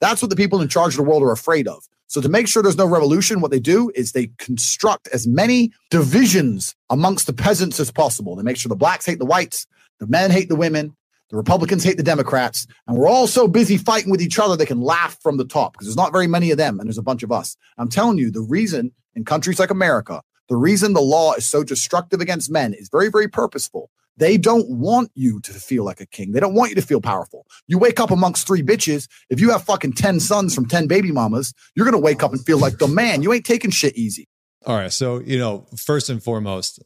That's what the people in charge of the world are afraid of. So to make sure there's no revolution, what they do is they construct as many divisions amongst the peasants as possible. They make sure the blacks hate the whites, the men hate the women, the Republicans hate the Democrats, and we're all so busy fighting with each other they can laugh from the top because there's not very many of them and there's a bunch of us. I'm telling you, the reason in countries like America, the reason the law is so destructive against men is very, very purposeful. They don't want you to feel like a king. They don't want you to feel powerful. You wake up amongst three bitches. If you have fucking 10 sons from 10 baby mamas, you're going to wake up and feel like the man. You ain't taking shit easy. All right. So, you know, first and foremost,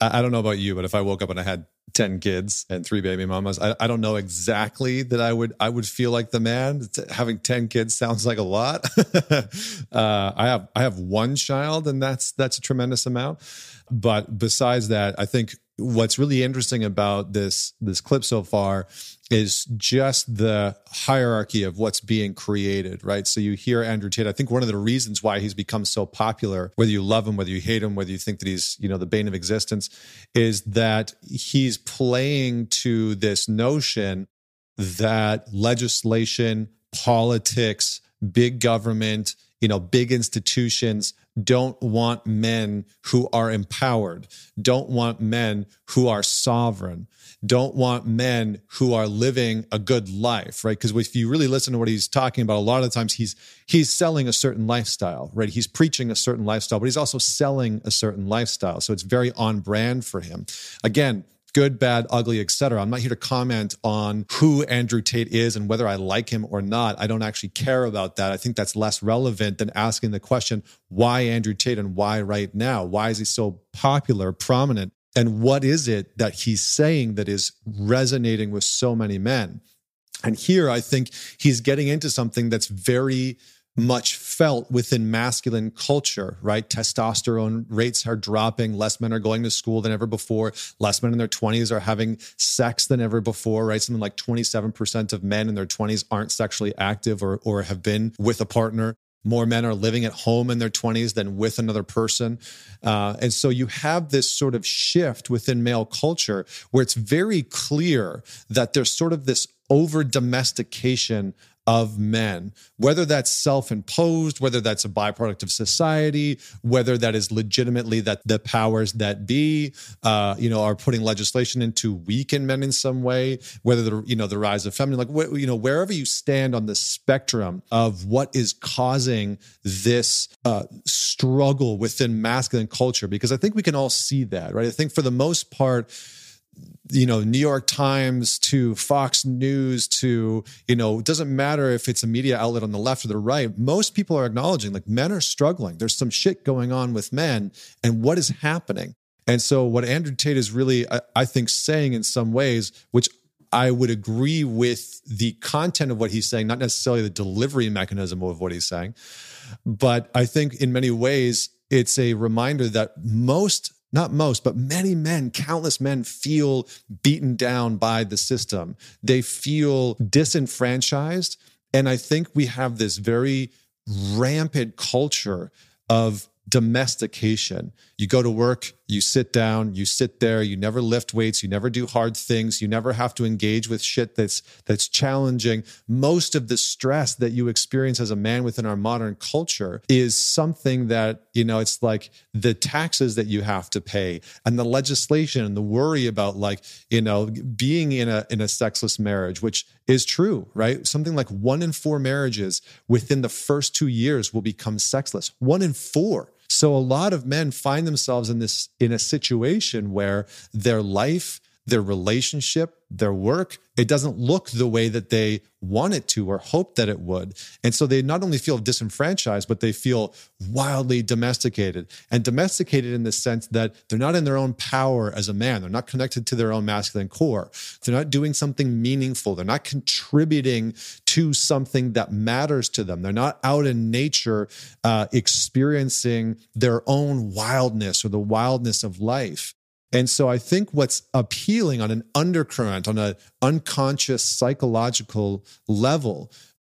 I, don't know about you, but if I woke up and I had 10 kids and three baby mamas, I, I don't know exactly that I would, I would feel like the man having 10 kids sounds like a lot. uh, I have, I have one child and that's, that's a tremendous amount. But besides that, I think what's really interesting about this this clip so far is just the hierarchy of what's being created, right? So you hear Andrew Tate. I think one of the reasons why he's become so popular, whether you love him, whether you hate him, whether you think that he's, you know, the bane of existence, is that he's playing to this notion that legislation, politics, big government, you know, big institutions don't want men who are empowered, don't want men who are sovereign, don't want men who are living a good life, right? Because if you really listen to what he's talking about, a lot of the times he's he's selling a certain lifestyle, right? He's preaching a certain lifestyle, but he's also selling a certain lifestyle. So it's very on brand for him. Again, good, bad, ugly, etc. I'm not here to comment on who Andrew Tate is and whether I like him or not. I don't actually care about that. I think that's less relevant than asking the question, why Andrew Tate and why right now? Why is he so popular, prominent? And what is it that he's saying that is resonating with so many men? And here I think he's getting into something that's very much felt within masculine culture, right? Testosterone rates are dropping. Less men are going to school than ever before. Less men in their 20s are having sex than ever before, right? Something like 27% of men in their 20s aren't sexually active or, or have been with a partner. More men are living at home in their 20s than with another person. Uh, and so you have this sort of shift within male culture where it's very clear that there's sort of this over domestication of men, whether that's self imposed, whether that's a byproduct of society, whether that is legitimately that the powers that be, uh, you know, are putting legislation in to weaken men in some way, whether the, you know, the rise of feminine, like, wh- you know, wherever you stand on the spectrum of what is causing this uh, struggle within masculine culture, because I think we can all see that, right? I think for the most part, you know new york times to fox news to you know it doesn't matter if it's a media outlet on the left or the right most people are acknowledging like men are struggling there's some shit going on with men and what is happening and so what andrew tate is really I, I think saying in some ways which I would agree with the content of what he's saying, not necessarily the delivery mechanism of what he's saying. But I think in many ways, it's a reminder that most not most, but many men, countless men feel beaten down by the system. They feel disenfranchised. And I think we have this very rampant culture of domestication. You go to work, you sit down, you sit there, you never lift weights, you never do hard things, you never have to engage with shit that's that's challenging. Most of the stress that you experience as a man within our modern culture is something that, you know, it's like the taxes that you have to pay and the legislation and the worry about like, you know, being in a in a sexless marriage, which is true, right? Something like 1 in 4 marriages within the first 2 years will become sexless. 1 in 4 so a lot of men find themselves in this in a situation where their life, their relationship, their work, it doesn't look the way that they want it to or hope that it would. And so they not only feel disenfranchised, but they feel wildly domesticated. And domesticated in the sense that they're not in their own power as a man. They're not connected to their own masculine core. They're not doing something meaningful. They're not contributing to something that matters to them. They're not out in nature uh, experiencing their own wildness or the wildness of life. And so I think what's appealing on an undercurrent, on an unconscious psychological level,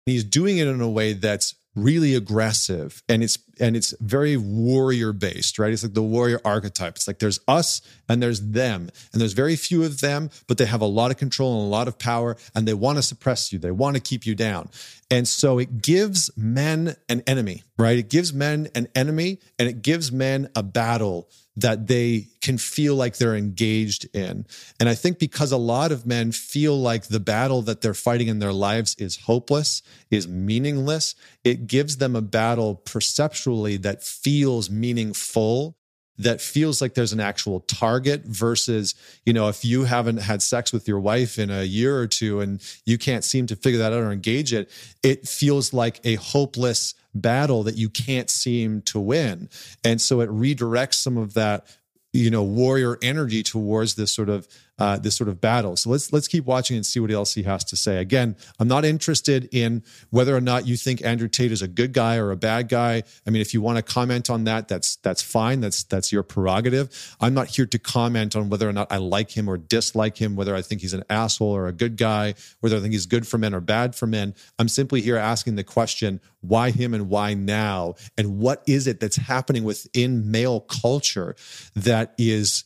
he's doing it in a way that's really aggressive and it's and it's very warrior based, right? It's like the warrior archetype. It's like there's us and there's them, and there's very few of them, but they have a lot of control and a lot of power, and they want to suppress you. They want to keep you down. And so it gives men an enemy, right? It gives men an enemy and it gives men a battle that they can feel like they're engaged in. And I think because a lot of men feel like the battle that they're fighting in their lives is hopeless, is meaningless, it gives them a battle perceptually that feels meaningful that feels like there's an actual target versus, you know, if you haven't had sex with your wife in a year or two and you can't seem to figure that out or engage it, it feels like a hopeless battle that you can't seem to win. And so it redirects some of that, you know, warrior energy towards this sort of uh, this sort of battle. So let's let's keep watching and see what else he has to say. Again, I'm not interested in whether or not you think Andrew Tate is a good guy or a bad guy. I mean, if you want to comment on that, that's that's fine. That's that's your prerogative. I'm not here to comment on whether or not I like him or dislike him, whether I think he's an asshole or a good guy, whether I think he's good for men or bad for men. I'm simply here asking the question, why him and why now? And what is it that's happening within male culture that is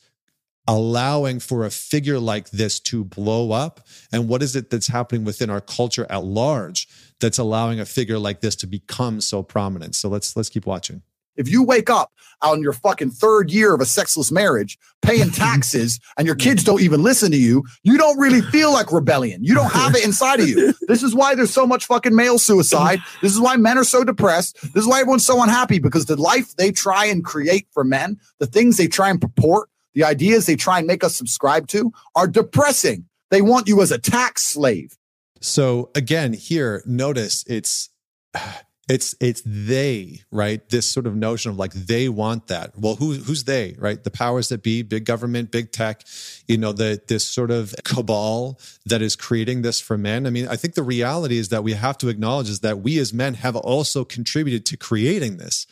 allowing for a figure like this to blow up? And what is it that's happening within our culture at large that's allowing a figure like this to become so prominent? So let's let's keep watching. If you wake up on your fucking third year of a sexless marriage, paying taxes, and your kids don't even listen to you, you don't really feel like rebellion. You don't have it inside of you. This is why there's so much fucking male suicide. This is why men are so depressed. This is why everyone's so unhappy because the life they try and create for men, the things they try and purport, the ideas they try and make us subscribe to are depressing. They want you as a tax slave. So again, here, notice it's it's it's they right this sort of notion of like they want that well who who's they right the powers that be big government big tech you know the this sort of cabal that is creating this for men i mean i think the reality is that we have to acknowledge is that we as men have also contributed to creating this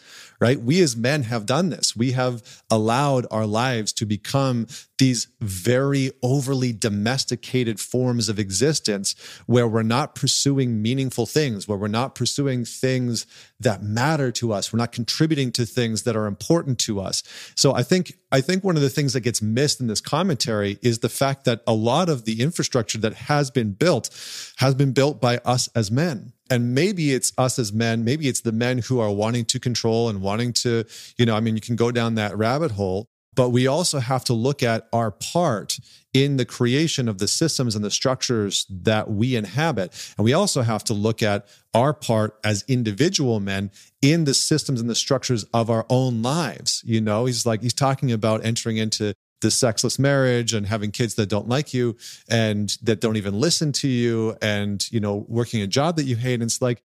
right? We as men have done this. We have allowed our lives to become these very overly domesticated forms of existence where we're not pursuing meaningful things, where we're not pursuing things that matter to us. We're not contributing to things that are important to us. So I think I think one of the things that gets missed in this commentary is the fact that a lot of the infrastructure that has been built has been built by us as men and maybe it's us as men maybe it's the men who are wanting to control and wanting to you know i mean you can go down that rabbit hole but we also have to look at our part in the creation of the systems and the structures that we inhabit. And we also have to look at our part as individual men in the systems and the structures of our own lives. You know, he's like, he's talking about entering into the sexless marriage and having kids that don't like you and that don't even listen to you and you know working a job that you hate and it's like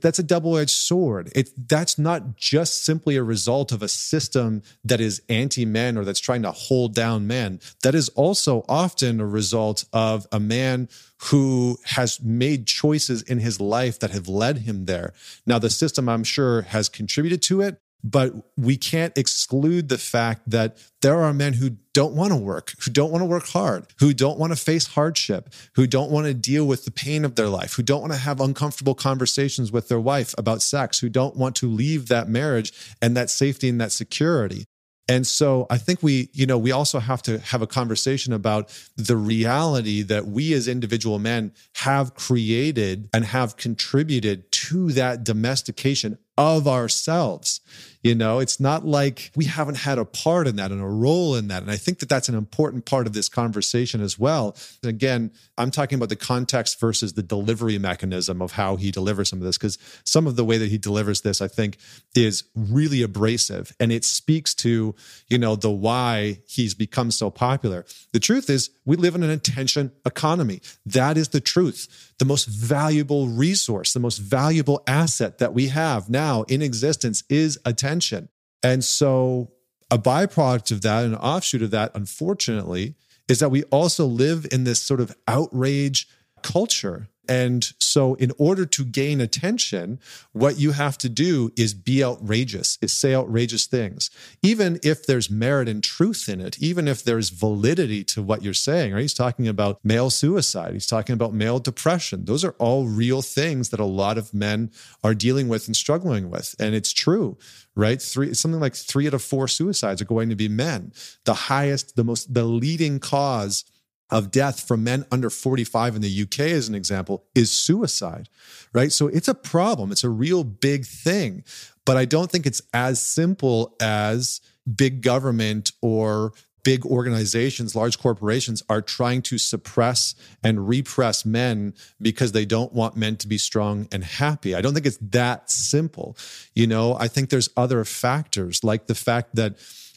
that's a double-edged sword. It that's not just simply a result of a system that is anti-men or that's trying to hold down men that is also often a result of a man who has made choices in his life that have led him there. Now the system i'm sure has contributed to it but we can't exclude the fact that there are men who don't want to work, who don't want to work hard, who don't want to face hardship, who don't want to deal with the pain of their life, who don't want to have uncomfortable conversations with their wife about sex, who don't want to leave that marriage and that safety and that security. And so I think we, you know, we also have to have a conversation about the reality that we as individual men have created and have contributed to that domestication of ourselves. You know, it's not like we haven't had a part in that and a role in that. And I think that that's an important part of this conversation as well. And again, I'm talking about the context versus the delivery mechanism of how he delivers some of this, because some of the way that he delivers this, I think, is really abrasive and it speaks to, you know, the why he's become so popular. The truth is, we live in an attention economy. That is the truth. The most valuable resource, the most valuable asset that we have now in existence is attention. And so, a byproduct of that, an offshoot of that, unfortunately, is that we also live in this sort of outrage culture And so, in order to gain attention, what you have to do is be outrageous, is say outrageous things, even if there's merit and truth in it, even if there's validity to what you're saying. Right? He's talking about male suicide, he's talking about male depression. Those are all real things that a lot of men are dealing with and struggling with. And it's true, right? Three, something like three out of four suicides are going to be men. The highest, the most, the leading cause of death for men under 45 in the UK, as an example, is suicide, right? So it's a problem. It's a real big thing. But I don't think it's as simple as big government or big organizations, large corporations are trying to suppress and repress men because they don't want men to be strong and happy. I don't think it's that simple. You know, I think there's other factors like the fact that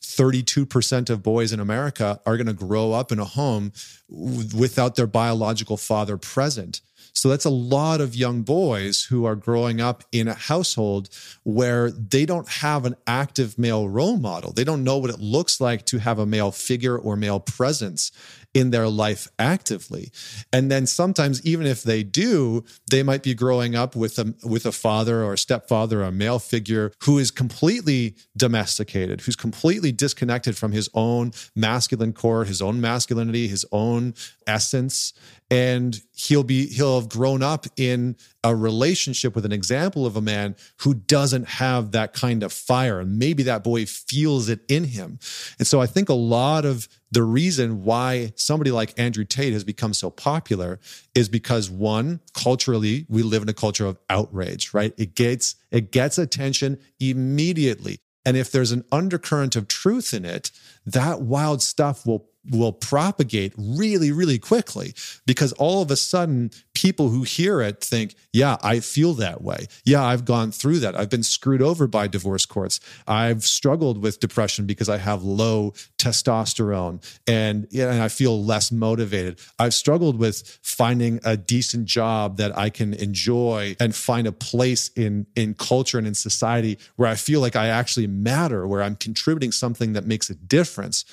32% of boys in America are going to grow up in a home without their biological father present. So that's a lot of young boys who are growing up in a household where they don't have an active male role model. They don't know what it looks like to have a male figure or male presence in their life actively. And then sometimes even if they do, they might be growing up with a with a father or a stepfather or a male figure who is completely domesticated, who's completely disconnected from his own masculine core, his own masculinity, his own essence. And he'll be he'll have grown up in a relationship with an example of a man who doesn't have that kind of fire. And maybe that boy feels it in him. And so i think a lot of the reason why somebody like andrew tate has become so popular is because one culturally we live in a culture of outrage right? It gets it gets attention immediately. And if there's an undercurrent of truth in it that wild stuff will will propagate really, really quickly because all of a sudden people who hear it think, yeah, I feel that way. Yeah, I've gone through that. I've been screwed over by divorce courts. I've struggled with depression because I have low testosterone and, and I feel less motivated. I've struggled with finding a decent job that I can enjoy and find a place in, in culture and in society where I feel like I actually matter, where I'm contributing something that makes a difference.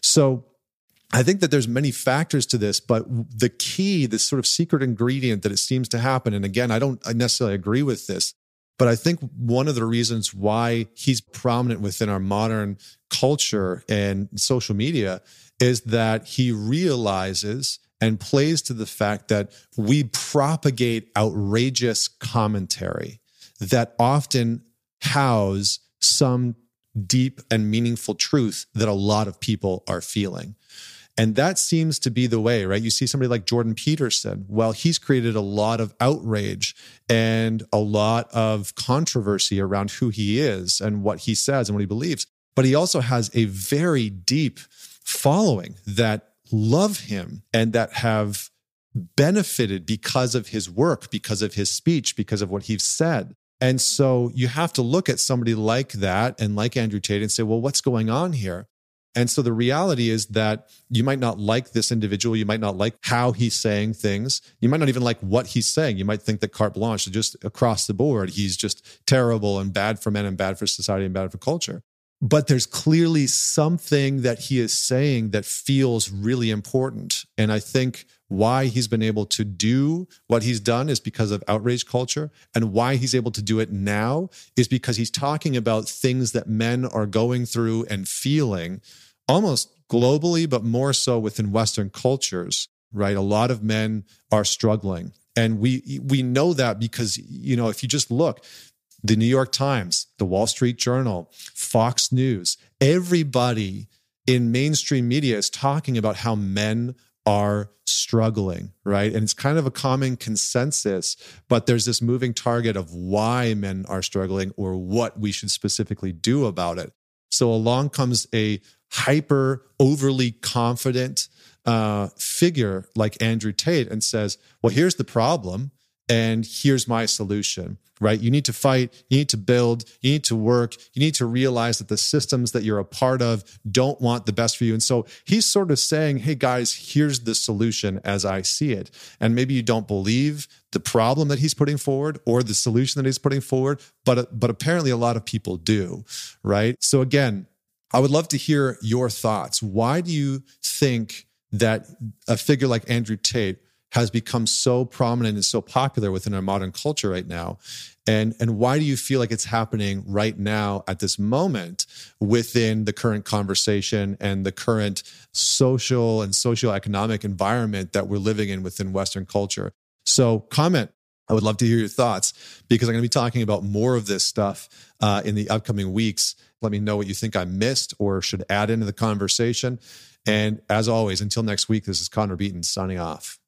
So I think that there's many factors to this, but the key, this sort of secret ingredient that it seems to happen, and again, I don't necessarily agree with this, but I think one of the reasons why he's prominent within our modern culture and social media is that he realizes and plays to the fact that we propagate outrageous commentary that often house some deep and meaningful truth that a lot of people are feeling. And that seems to be the way, right? You see somebody like Jordan Peterson. Well, he's created a lot of outrage and a lot of controversy around who he is and what he says and what he believes. But he also has a very deep following that love him and that have benefited because of his work, because of his speech, because of what he's said. And so you have to look at somebody like that and like Andrew Tate and say, well, what's going on here? And so the reality is that you might not like this individual. You might not like how he's saying things. You might not even like what he's saying. You might think that carte blanche just across the board. He's just terrible and bad for men and bad for society and bad for culture. But there's clearly something that he is saying that feels really important. And I think why he's been able to do what he's done is because of outrage culture. And why he's able to do it now is because he's talking about things that men are going through and feeling almost globally, but more so within Western cultures, right? A lot of men are struggling. And we we know that because, you know, if you just look, the New York Times, the Wall Street Journal, Fox News, everybody in mainstream media is talking about how men are struggling, right? And it's kind of a common consensus, but there's this moving target of why men are struggling or what we should specifically do about it. So along comes a hyper overly confident uh, figure like Andrew Tate and says, well, here's the problem and here's my solution right? You need to fight you need to build you need to work you need to realize that the systems that you're a part of don't want the best for you. And so he's sort of saying hey guys here's the solution as i see it. And maybe you don't believe the problem that he's putting forward or the solution that he's putting forward but but apparently a lot of people do right? So again I would love to hear your thoughts. Why do you think that a figure like Andrew Tate has become so prominent and so popular within our modern culture right now? And, and why do you feel like it's happening right now at this moment within the current conversation and the current social and socioeconomic environment that we're living in within Western culture? So, comment. I would love to hear your thoughts because I'm going to be talking about more of this stuff uh, in the upcoming weeks. Let me know what you think I missed or should add into the conversation. And as always, until next week, this is Connor Beaton signing off.